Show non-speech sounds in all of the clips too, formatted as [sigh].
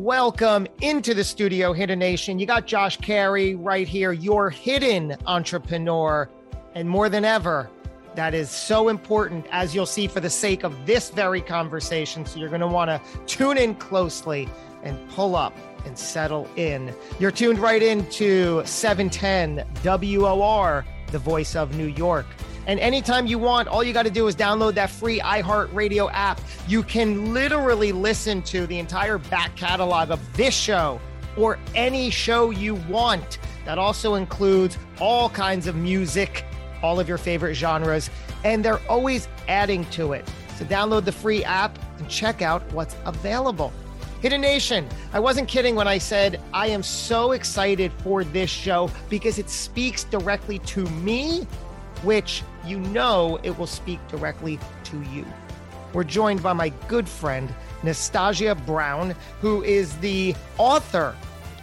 Welcome into the studio, Hidden Nation. You got Josh Carey right here, your hidden entrepreneur. And more than ever, that is so important, as you'll see, for the sake of this very conversation. So you're going to want to tune in closely and pull up and settle in. You're tuned right into 710 WOR, the voice of New York. And anytime you want, all you got to do is download that free iHeartRadio app. You can literally listen to the entire back catalog of this show or any show you want. That also includes all kinds of music, all of your favorite genres, and they're always adding to it. So download the free app and check out what's available. Hidden Nation, I wasn't kidding when I said I am so excited for this show because it speaks directly to me which you know it will speak directly to you. We're joined by my good friend, Nastajah Brown, who is the author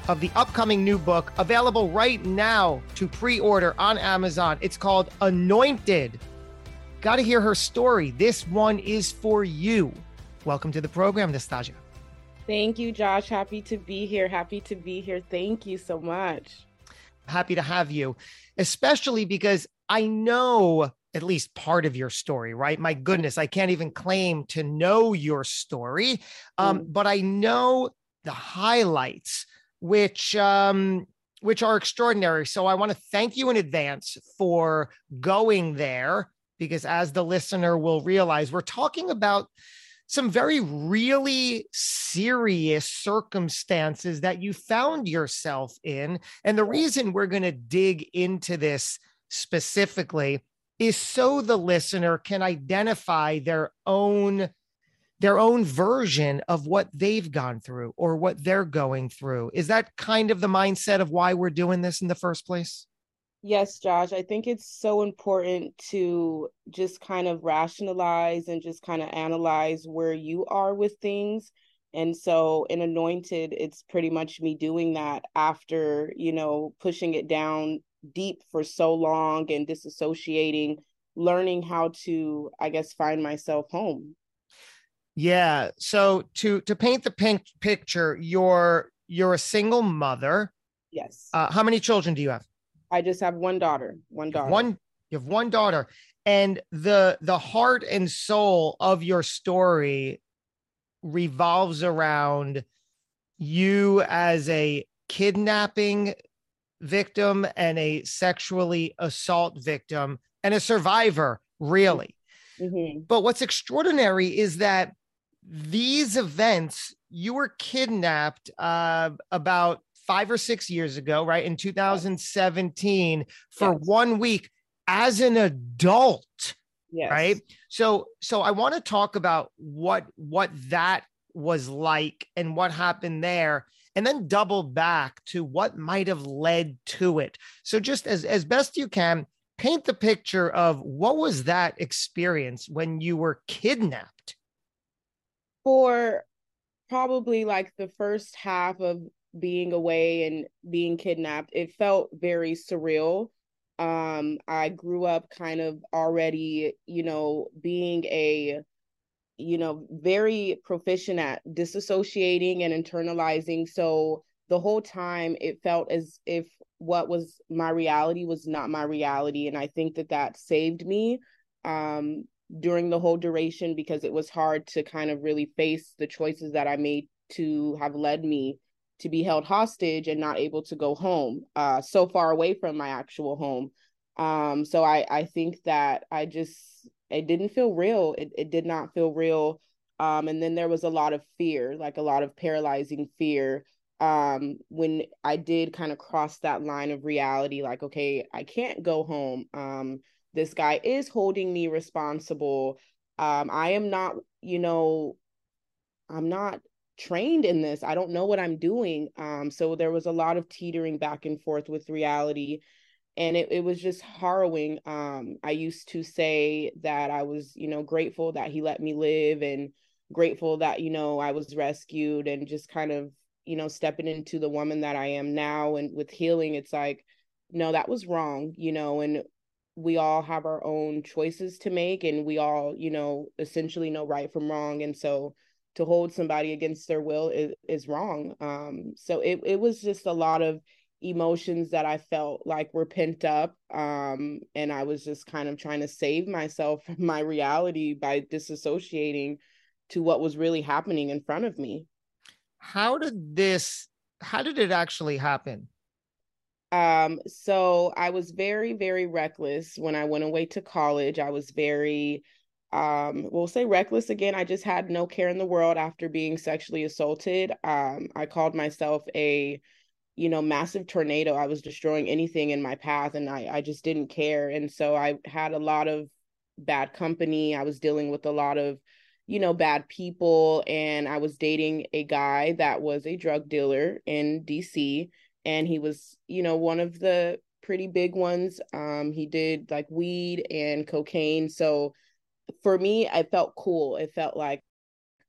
of the upcoming new book, available right now to pre order on Amazon. It's called Anointed. Got to hear her story. This one is for you. Welcome to the program, Nastajah. Thank you, Josh. Happy to be here. Happy to be here. Thank you so much. Happy to have you, especially because I know at least part of your story, right? My goodness, I can't even claim to know your story, um, mm. but I know the highlights, which um, which are extraordinary. So I want to thank you in advance for going there, because as the listener will realize, we're talking about some very really serious circumstances that you found yourself in. And the reason we're going to dig into this specifically is so the listener can identify their own their own version of what they've gone through or what they're going through. Is that kind of the mindset of why we're doing this in the first place? Yes, Josh. I think it's so important to just kind of rationalize and just kind of analyze where you are with things. And so in Anointed, it's pretty much me doing that after, you know, pushing it down deep for so long and disassociating, learning how to, I guess, find myself home. Yeah. So to to paint the pink picture, you're you're a single mother. Yes. Uh, how many children do you have? I just have one daughter. One daughter. One. You have one daughter, and the the heart and soul of your story revolves around you as a kidnapping victim and a sexually assault victim and a survivor, really. Mm-hmm. But what's extraordinary is that these events, you were kidnapped uh, about five or six years ago, right? In 2017 for yes. one week as an adult. Yes. Right. So, so I want to talk about what, what that was like and what happened there and then double back to what might have led to it. So just as as best you can, paint the picture of what was that experience when you were kidnapped? For probably like the first half of being away and being kidnapped, it felt very surreal. Um, I grew up kind of already, you know, being a you know, very proficient at disassociating and internalizing. So the whole time it felt as if what was my reality was not my reality. And I think that that saved me um, during the whole duration because it was hard to kind of really face the choices that I made to have led me to be held hostage and not able to go home uh, so far away from my actual home. Um, so I, I think that I just it didn't feel real. It it did not feel real. Um, and then there was a lot of fear, like a lot of paralyzing fear. Um, when I did kind of cross that line of reality, like, okay, I can't go home. Um, this guy is holding me responsible. Um, I am not, you know, I'm not trained in this. I don't know what I'm doing. Um, so there was a lot of teetering back and forth with reality and it, it was just harrowing um i used to say that i was you know grateful that he let me live and grateful that you know i was rescued and just kind of you know stepping into the woman that i am now and with healing it's like no that was wrong you know and we all have our own choices to make and we all you know essentially know right from wrong and so to hold somebody against their will is, is wrong. Um, so it, it was just a lot of emotions that I felt like were pent up. Um, and I was just kind of trying to save myself from my reality by disassociating to what was really happening in front of me. How did this, how did it actually happen? Um, so I was very, very reckless when I went away to college. I was very, um we'll say reckless again i just had no care in the world after being sexually assaulted. Um i called myself a you know massive tornado. I was destroying anything in my path and i i just didn't care. And so i had a lot of bad company. I was dealing with a lot of you know bad people and i was dating a guy that was a drug dealer in dc and he was you know one of the pretty big ones. Um he did like weed and cocaine. So for me, I felt cool. It felt like,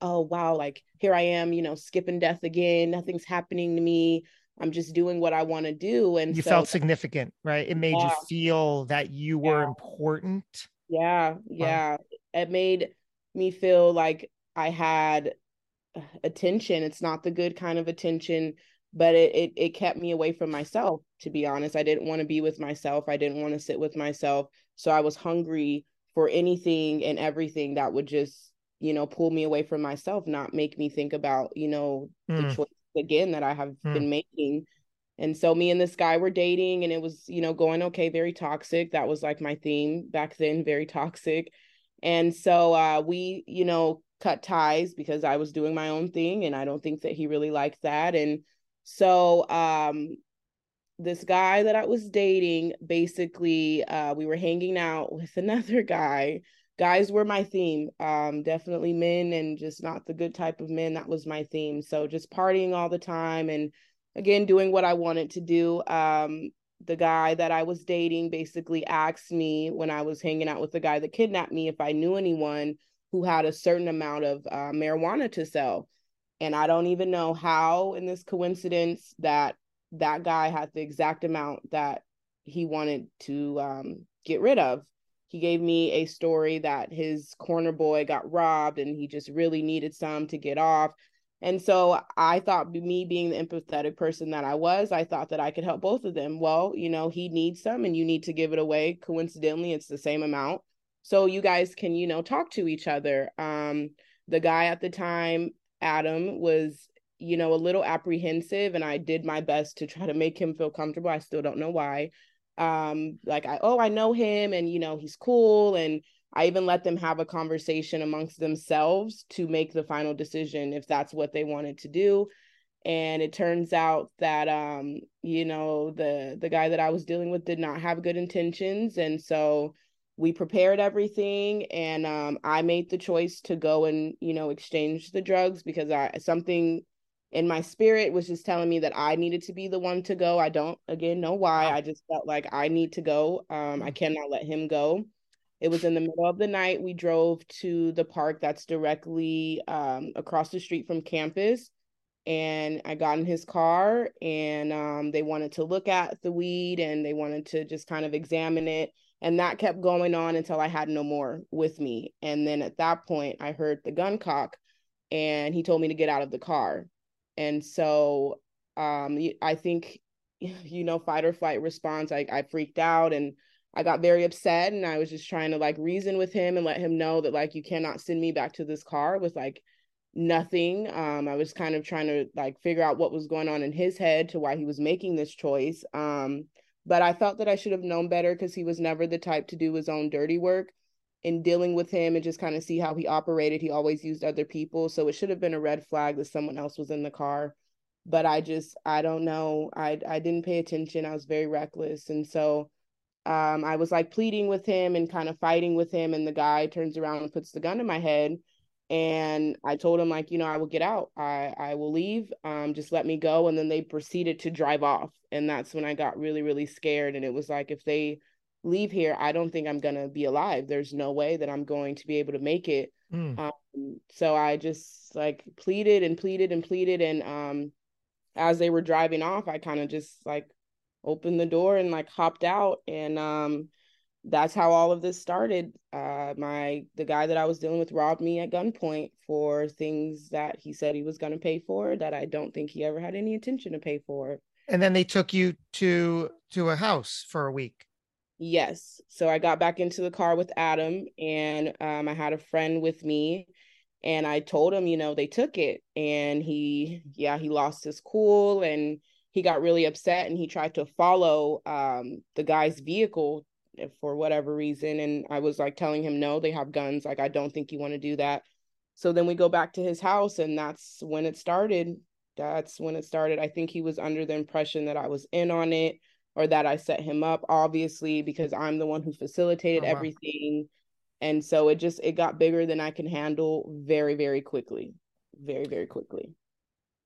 oh wow, like here I am, you know, skipping death again. Nothing's happening to me. I'm just doing what I want to do. And you so, felt significant, right? It made yeah. you feel that you were yeah. important. Yeah, yeah. It made me feel like I had uh, attention. It's not the good kind of attention, but it it, it kept me away from myself. To be honest, I didn't want to be with myself. I didn't want to sit with myself. So I was hungry for anything and everything that would just you know pull me away from myself not make me think about you know mm. the choice again that i have mm. been making and so me and this guy were dating and it was you know going okay very toxic that was like my theme back then very toxic and so uh we you know cut ties because i was doing my own thing and i don't think that he really liked that and so um this guy that I was dating, basically, uh, we were hanging out with [laughs] another guy. Guys were my theme. Um, definitely men and just not the good type of men. That was my theme. So just partying all the time and again doing what I wanted to do. Um, the guy that I was dating basically asked me when I was hanging out with the guy that kidnapped me if I knew anyone who had a certain amount of uh, marijuana to sell. And I don't even know how in this coincidence that that guy had the exact amount that he wanted to um, get rid of. He gave me a story that his corner boy got robbed and he just really needed some to get off. And so I thought, me being the empathetic person that I was, I thought that I could help both of them. Well, you know, he needs some and you need to give it away. Coincidentally, it's the same amount. So you guys can, you know, talk to each other. Um, the guy at the time, Adam, was you know, a little apprehensive and I did my best to try to make him feel comfortable. I still don't know why. Um, like I oh, I know him and you know, he's cool and I even let them have a conversation amongst themselves to make the final decision if that's what they wanted to do. And it turns out that um, you know, the the guy that I was dealing with did not have good intentions and so we prepared everything and um, i made the choice to go and you know exchange the drugs because i something and my spirit was just telling me that I needed to be the one to go. I don't again know why. I just felt like I need to go. Um, I mm. cannot let him go. It was in the middle of the night. We drove to the park that's directly um, across the street from campus. And I got in his car and um, they wanted to look at the weed and they wanted to just kind of examine it. And that kept going on until I had no more with me. And then at that point, I heard the gun cock and he told me to get out of the car and so um i think [laughs] you know fight or flight response I, I freaked out and i got very upset and i was just trying to like reason with him and let him know that like you cannot send me back to this car with like nothing. Um i was kind of trying to like figure out what was going on in his head to why he was making this choice. Um but i felt that i should have known better because he was never the type to do his own dirty work in dealing with him and just kind of see how he operated. He always used other people. So it should have been a red flag that someone else was in the car. But I just I don't know. I I didn't pay attention. I was very reckless. And so um I was like pleading with him and kind of fighting with him and the guy turns around and puts the gun in my head and I told him like, you know, I will get out. I I will leave. Um just let me go and then they proceeded to drive off. And that's when I got really really scared and it was like if they leave here, I don't think I'm gonna be alive. There's no way that I'm going to be able to make it. Mm. Um, so I just like pleaded and pleaded and pleaded, and um, as they were driving off, I kind of just like opened the door and like hopped out, and um, that's how all of this started. Uh, my the guy that I was dealing with robbed me at gunpoint for things that he said he was going to pay for that I don't think he ever had any intention to pay for. And then they took you to to a house for a week. Yes. So I got back into the car with Adam, and um, I had a friend with me, and I told him, you know, they took it, and he, yeah, he lost his cool, and he got really upset, and he tried to follow um, the guy's vehicle for whatever reason. And I was like telling him, no, they have guns. Like, I don't think you want to do that. So then we go back to his house, and that's when it started. That's when it started. I think he was under the impression that I was in on it or that I set him up, obviously, because I'm the one who facilitated uh-huh. everything. And so it just it got bigger than I can handle very, very quickly. Very, very quickly.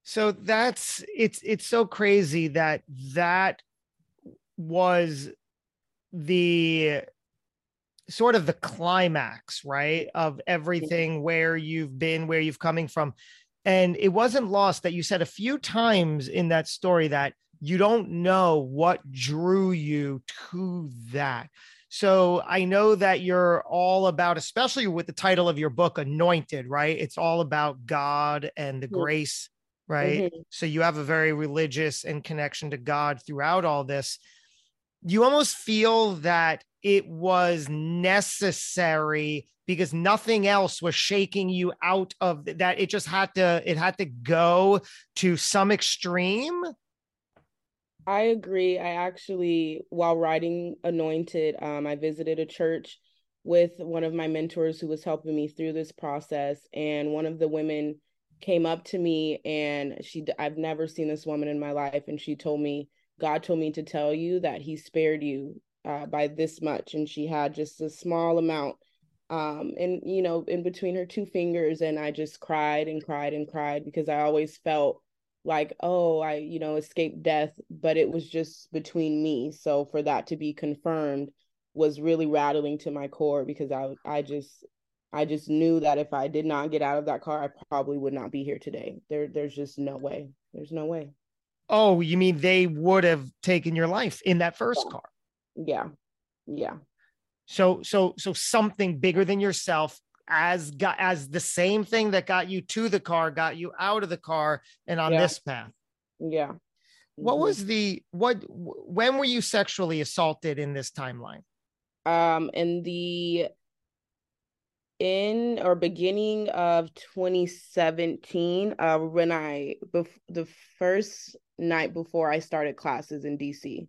So that's it's it's so crazy that that was the sort of the climax, right, of everything where you've been, where you've coming from. And it wasn't lost that you said a few times in that story that you don't know what drew you to that. So I know that you're all about, especially with the title of your book, Anointed, right? It's all about God and the grace, right? Mm-hmm. So you have a very religious and connection to God throughout all this you almost feel that it was necessary because nothing else was shaking you out of that it just had to it had to go to some extreme i agree i actually while writing anointed um, i visited a church with one of my mentors who was helping me through this process and one of the women came up to me and she i've never seen this woman in my life and she told me God told me to tell you that He spared you uh, by this much. And she had just a small amount, um, and you know, in between her two fingers. And I just cried and cried and cried because I always felt like, oh, I, you know, escaped death, but it was just between me. So for that to be confirmed was really rattling to my core because I, I just, I just knew that if I did not get out of that car, I probably would not be here today. There, there's just no way. There's no way. Oh, you mean they would have taken your life in that first yeah. car? Yeah. Yeah. So so so something bigger than yourself as got as the same thing that got you to the car got you out of the car and on yeah. this path. Yeah. What mm-hmm. was the what when were you sexually assaulted in this timeline? Um in the in or beginning of 2017 uh when I bef- the first night before I started classes in DC.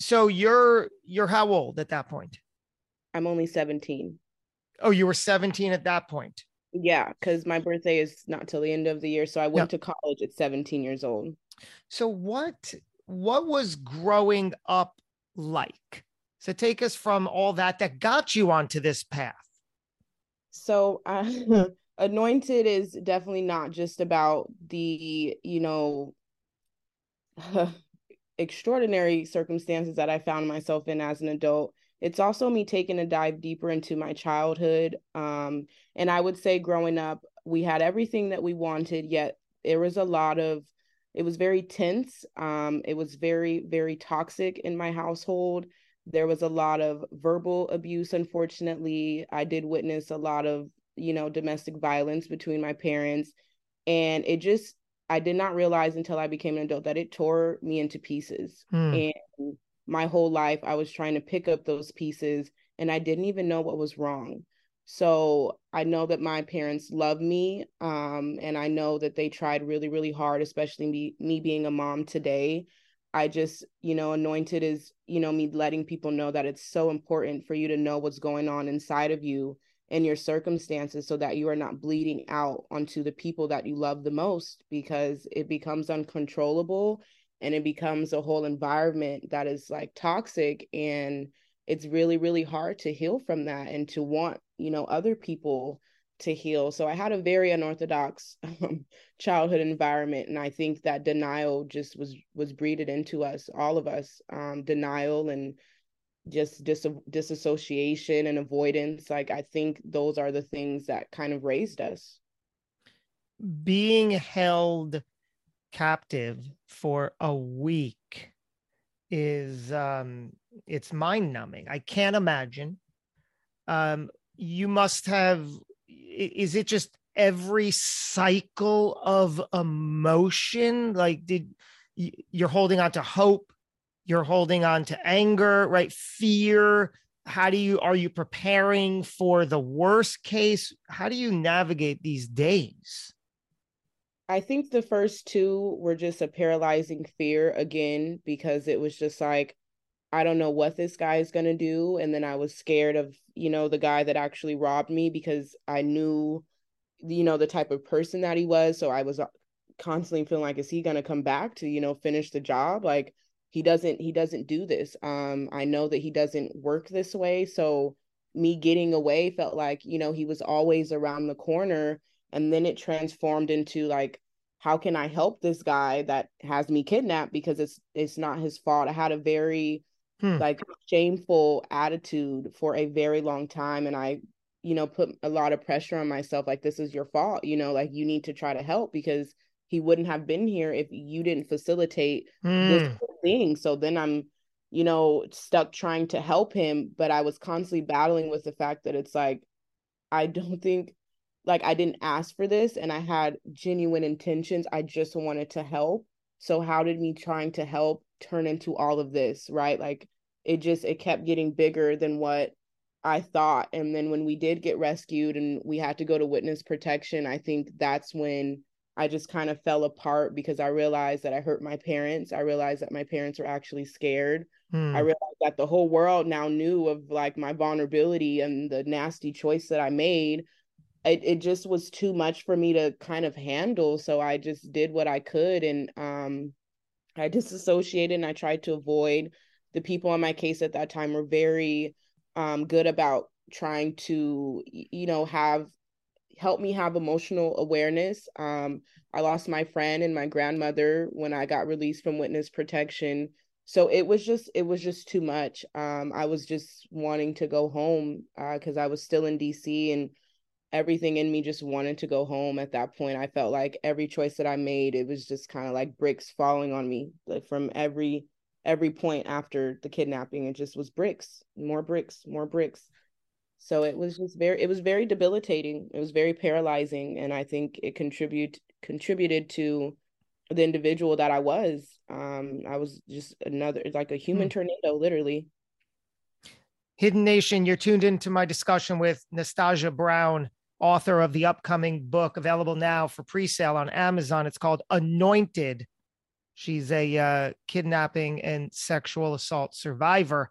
So you're you're how old at that point? I'm only 17. Oh, you were 17 at that point. Yeah, because my birthday is not till the end of the year. So I went to college at 17 years old. So what what was growing up like? So take us from all that that got you onto this path. So uh, [laughs] anointed is definitely not just about the, you know, [laughs] extraordinary circumstances that I found myself in as an adult. It's also me taking a dive deeper into my childhood. Um, and I would say growing up, we had everything that we wanted, yet there was a lot of, it was very tense. Um, it was very, very toxic in my household. There was a lot of verbal abuse, unfortunately. I did witness a lot of, you know, domestic violence between my parents. And it just I did not realize until I became an adult that it tore me into pieces. Hmm. And my whole life, I was trying to pick up those pieces and I didn't even know what was wrong. So I know that my parents love me. Um, and I know that they tried really, really hard, especially me, me being a mom today. I just, you know, anointed is, you know, me letting people know that it's so important for you to know what's going on inside of you and your circumstances so that you are not bleeding out onto the people that you love the most because it becomes uncontrollable and it becomes a whole environment that is like toxic and it's really really hard to heal from that and to want you know other people to heal. So i had a very unorthodox [laughs] um, childhood environment and i think that denial just was was breeded into us all of us um, denial and just dis- disassociation and avoidance. Like i think those are the things that kind of raised us. Being held captive for a week is um it's mind numbing. I can't imagine. Um, you must have, is it just every cycle of emotion? Like, did you're holding on to hope? You're holding on to anger, right? Fear. How do you, are you preparing for the worst case? How do you navigate these days? I think the first two were just a paralyzing fear again, because it was just like, I don't know what this guy is going to do. And then I was scared of, you know, the guy that actually robbed me because I knew, you know, the type of person that he was. So I was uh, constantly feeling like, is he going to come back to, you know, finish the job? Like he doesn't, he doesn't do this. Um, I know that he doesn't work this way. So me getting away felt like, you know, he was always around the corner and then it transformed into like how can i help this guy that has me kidnapped because it's it's not his fault i had a very hmm. like shameful attitude for a very long time and i you know put a lot of pressure on myself like this is your fault you know like you need to try to help because he wouldn't have been here if you didn't facilitate hmm. this thing so then i'm you know stuck trying to help him but i was constantly battling with the fact that it's like i don't [laughs] think like I didn't ask for this and I had genuine intentions. I just wanted to help. So how did me trying to help turn into all of this, right? Like it just it kept getting bigger than what I thought. And then when we did get rescued and we had to go to witness protection, I think that's when I just kind of fell apart because I realized that I hurt my parents. I realized that my parents were actually scared. Hmm. I realized that the whole world now knew of like my vulnerability and the nasty choice that I made it, it just was too much for me to kind of handle so i just did what i could and um i [laughs] disassociated and i tried to avoid. The people on my case at that time were very um good about trying to you know have help me have emotional awareness. Um i lost my friend and my grandmother when i got released from witness protection. So it was just it was just too much. Um i was just wanting to go home uh because i was still in dc and everything in me just wanted to go home at that point. I felt like every choice that I made, it was just kind of like bricks falling on me like from every every point after the kidnapping. It just was bricks, more bricks, more bricks. So it was just very it was very debilitating. It was very paralyzing and I think it contribute contributed to the individual that I was. Um I was just another like a human hmm. tornado literally. Hidden Nation, you're tuned into my discussion with Nastajah Brown, author of the upcoming book available now for pre-sale on Amazon. It's called Anointed. She's a uh, kidnapping and sexual assault survivor,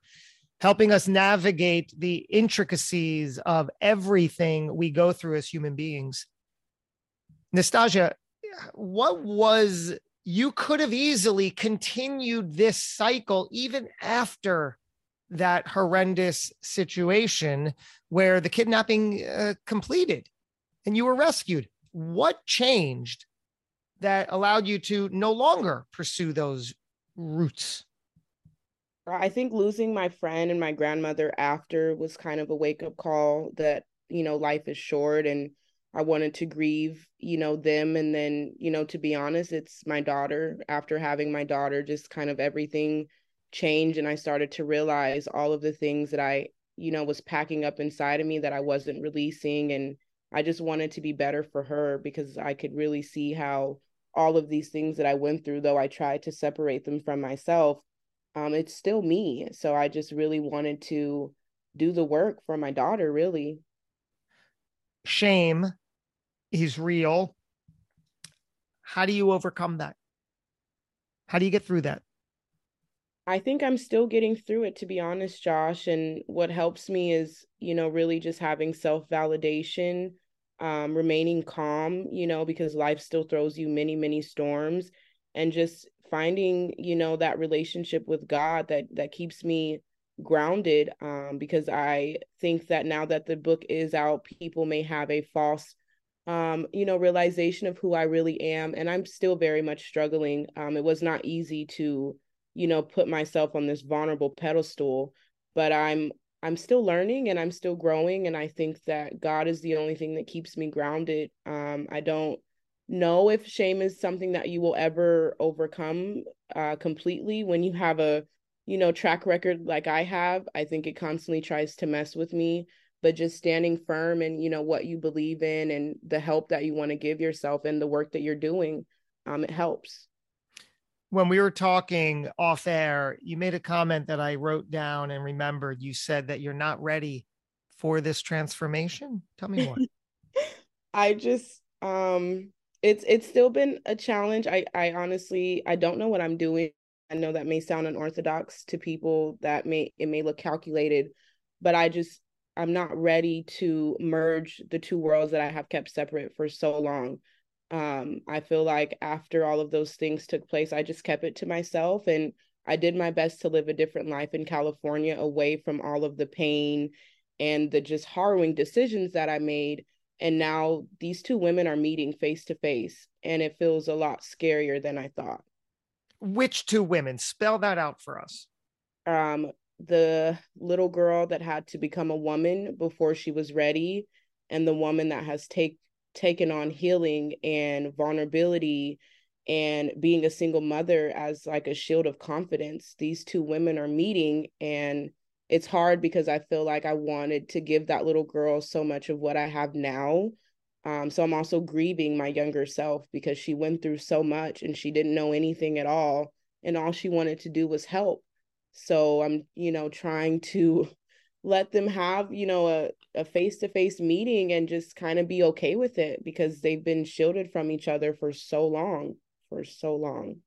helping us navigate the intricacies of everything we go through as human beings. Nastajah, what was you could have easily continued this cycle even after that horrendous situation where the kidnapping uh, completed and you were rescued. What changed that allowed you to no longer pursue those routes? I think losing my friend and my grandmother after was kind of a wake up call that, you know, life is short and I wanted to grieve, you know, them. And then, you know, to be honest, it's my daughter. After having my daughter, just kind of everything changed and I started to realize all of the things that I, you know, was packing up inside of me that I wasn't releasing. And I just wanted to be better for her because I could really see how all of these things that I went through, though I tried to separate them from myself, um, it's still me. So I just really wanted to do the work for my daughter, really. Shame is real. How do you overcome that? How do you get through that? I think I'm still getting through it, to be honest, Josh. And what helps me is, you know, really just having self validation, um, remaining calm, you know, because life still throws you many, many storms, and just finding, you know, that relationship with God that that keeps me grounded. Um, because I think that now that the book is out, people may have a false um, you know, realization of who I really am. And I'm still very much struggling. Um, it was not easy to you know put myself on this vulnerable pedestal but i'm i'm still learning and i'm still growing and i think that god is the only thing that keeps me grounded um i don't know if shame is something that you will ever overcome uh completely when you have a you know, track record like I have, I think it constantly tries to mess with me. But just standing firm and you know what you believe in and the help that you want to give yourself and the work that you're doing, um, it helps. When we were talking off air, you made a comment that I wrote down and remembered. You said that you're not ready for this transformation. Tell me more. [laughs] I just um it's it's still been a challenge. I I honestly I don't know what I'm doing. I know that may sound unorthodox to people that may it may look calculated, but I just I'm not ready to merge the two worlds that I have kept separate for so long. Um, I feel like after all of those things took place, I just kept it to myself and I did my best to live a different life in California away from all of the pain and the just harrowing decisions that I made. And now these two women are meeting face to face, and it feels a lot scarier than I thought. Which two women? Spell that out for us. Um, the little girl that had to become a woman before she was ready, and the woman that has take taken on healing and vulnerability and being a single mother as like a shield of confidence. These two women are meeting and it's hard because I feel like I wanted to give that little girl so much of what I have now. Um, so I'm also grieving my younger self because she went through so much and she didn't know anything at all. And all she wanted to do was help. So I'm, you know, trying to let them have, you know, a, a face-to-face meeting and just kind of be okay with it because they've been shielded from each other for so long, for so long.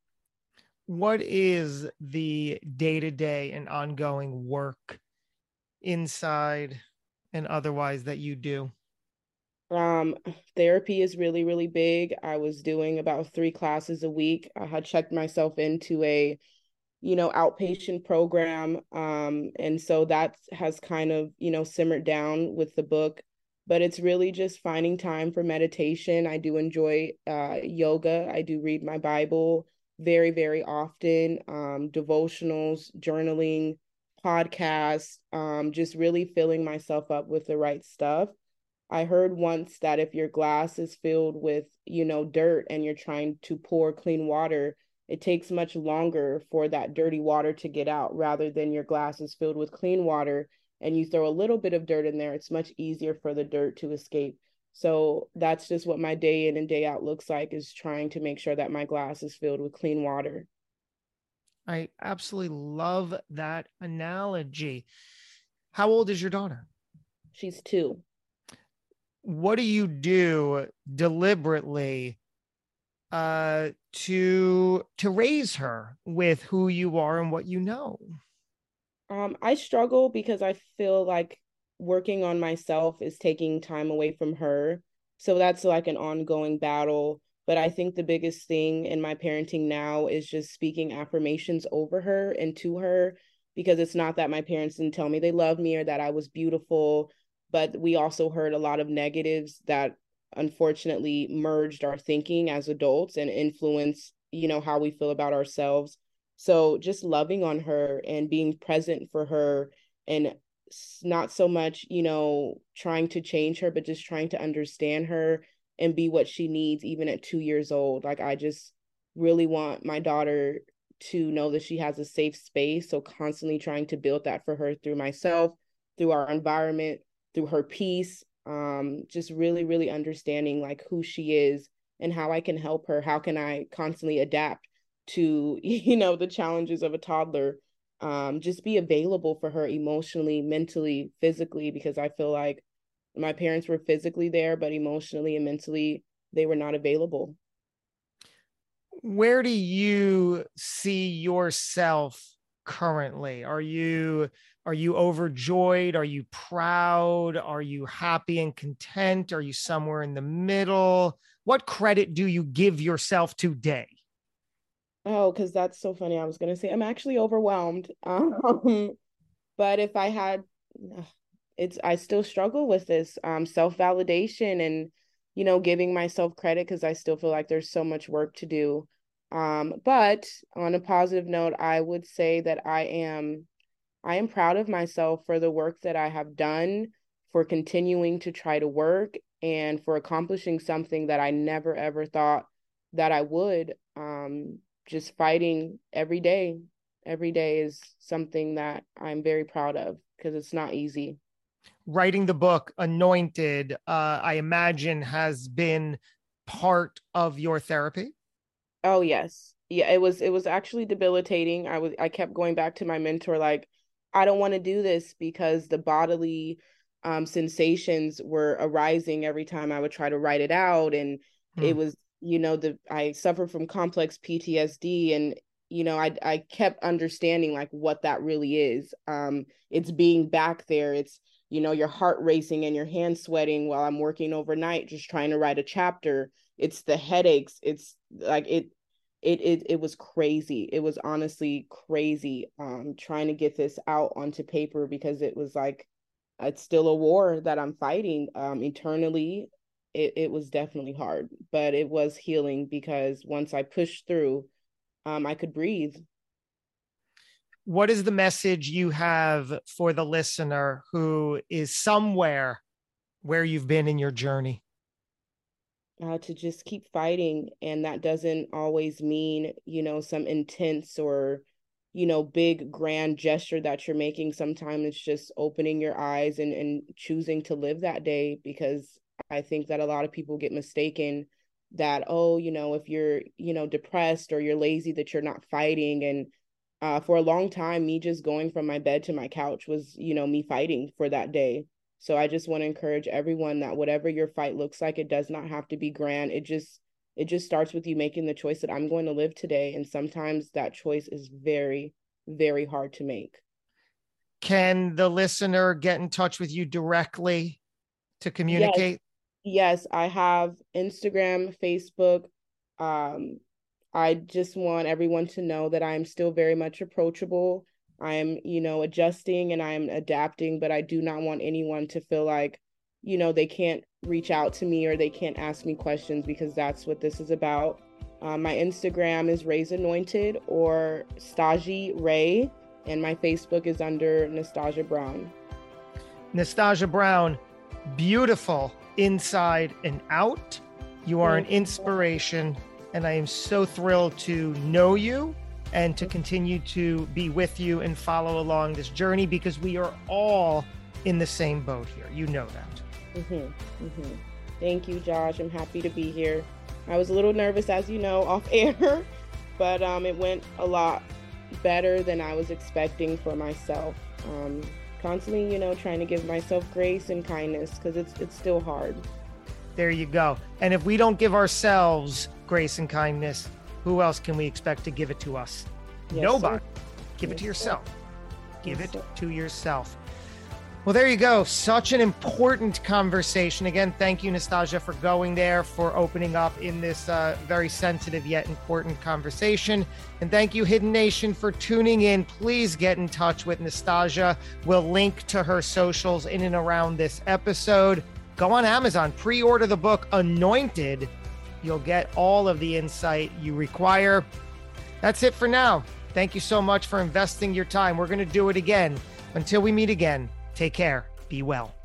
What is the day-to-day and ongoing work inside and otherwise that you do? Um therapy is really really big. I was doing about three classes a week. I had checked myself into a you know outpatient program um and so that has kind of you know simmered down with the book but it's really just finding time for meditation i do enjoy uh yoga i do read my bible very, very often. Um, devotionals, journaling, podcasts, um, just really filling myself up with the right stuff. I heard once that if your glass is filled with, you know, dirt and you're trying to pour clean water, it takes much longer for that dirty water to get out rather than your glass is filled with clean water and you throw a little bit of dirt in there. It's much easier for the dirt to escape. So that's just what my day in and day out looks like is trying to make sure that my glass is filled with clean water. I absolutely love that analogy. How old is your daughter? She's two. What do you do deliberately uh to to raise her with who you are and what you know? Um I struggle because I feel like working on myself is taking time away from her. So that's like an ongoing battle. But I think the biggest thing in my parenting now is just speaking affirmations over her and to her because it's not that my parents didn't tell me they loved me or that I was beautiful, but we also heard a lot of negatives that unfortunately merged our thinking as adults and influence, you know, how we feel about ourselves. So just loving on her and being present for her and not so much, you know, trying to change her, but just trying to understand her and be what she needs, even at two years old. Like, I just really want my daughter to know that she has a safe space. So, constantly trying to build that for her through myself, through our environment, through her peace. Um, just really, really understanding like who she is and how I can help her. How can I constantly adapt to, [laughs] you know, the challenges of a toddler um, just be available for her emotionally, mentally, physically, because I feel like my parents were physically there, but emotionally and mentally, they were not available. Where do you see yourself currently? Are you are you overjoyed? Are you proud? Are you happy and content? Are you somewhere in the middle? What credit do you give yourself today? Oh, because that's so funny. I was gonna say I'm actually overwhelmed. [laughs] Um, but if I had, it's I still struggle with this um self validation and you know giving myself credit because I still feel like there's so much work to do. Um, but on a positive note, I would say that I am, I am proud of myself for the work that I have done, for continuing to try to work, and for accomplishing something that I never ever thought that I would. Um, just fighting every day every day is something that I'm very proud of because it's not easy. Writing the book Anointed, uh, I imagine, has been part of your therapy. Oh yes, yeah. It was. It was actually debilitating. I was. I kept going back to my mentor, like, I don't want to do this because the bodily um, sensations were arising every time I would try to write it out, and hmm. it was you know the I suffered from complex PTSD and you know I I kept understanding like what that really is um it's being back there it's you know your heart racing and your hands sweating while I'm working overnight just trying to write a chapter it's the headaches it's like it it it it was crazy it was honestly crazy um trying to get this out onto paper because it was like it's still a war that I'm fighting um eternally it, it was definitely hard, but it was healing because once I pushed through, um, I could breathe. What is the message you have for the listener who is somewhere where you've been in your journey? Uh, to just keep fighting. And that doesn't always mean, you know, some intense or, you know, big grand gesture that you're making. Sometimes it's just opening your eyes and, and choosing to live that day because I think that a lot of people get mistaken that oh you know if you're you know depressed or you're lazy that you're not fighting and uh, for a long time me just going from my bed to my couch was you know me fighting for that day so i just want to encourage everyone that whatever your fight looks like it does not have to be grand it just it just starts with you making the choice that i'm going to live today and sometimes that choice is very very hard to make can the listener get in touch with you directly to communicate yes, I have Instagram, Facebook. Um, I just want everyone to know that I'm still very much approachable. I'm, you know, adjusting and I'm adapting, but I do not want anyone to feel like, you know, they can't reach out to me or they can't ask me questions because that's what this is about. Um, my Instagram is Ray's Anointed or Staji Ray, and my Facebook is under Nastajah Brown. Nastajah Brown, beautiful inside and out. You are an inspiration, and I am so thrilled to know you and to continue to be with you and follow along this journey because we are all in the same boat here. You know that. Mm-hmm. Mm-hmm. Thank you, Josh. I'm happy to be here. I was a little nervous, as you know, [laughs] off air, but um, it went a lot better than I was expecting for myself. Um, constantly, you know, trying to give myself grace and kindness because it's it's still hard. There you go. And if we don't give ourselves grace and kindness, who else can we expect to give it to us? Yes, Nobody. Sir. Give yes, it to yourself. Sir. Give yes, it sir. to yourself. Well, there you go. Such an important conversation. Again, thank you, Nastajah, for going there, for opening up in this uh, very sensitive yet important conversation. And thank you, Hidden Nation, for tuning in. Please get in touch with Nastajah. We'll link to her socials in and around this episode. Go on Amazon, pre order the book Anointed. You'll get all of the insight you require. That's it for now. Thank you so much for investing your time. We're going to do it again. Until we meet again. Take care. Be well.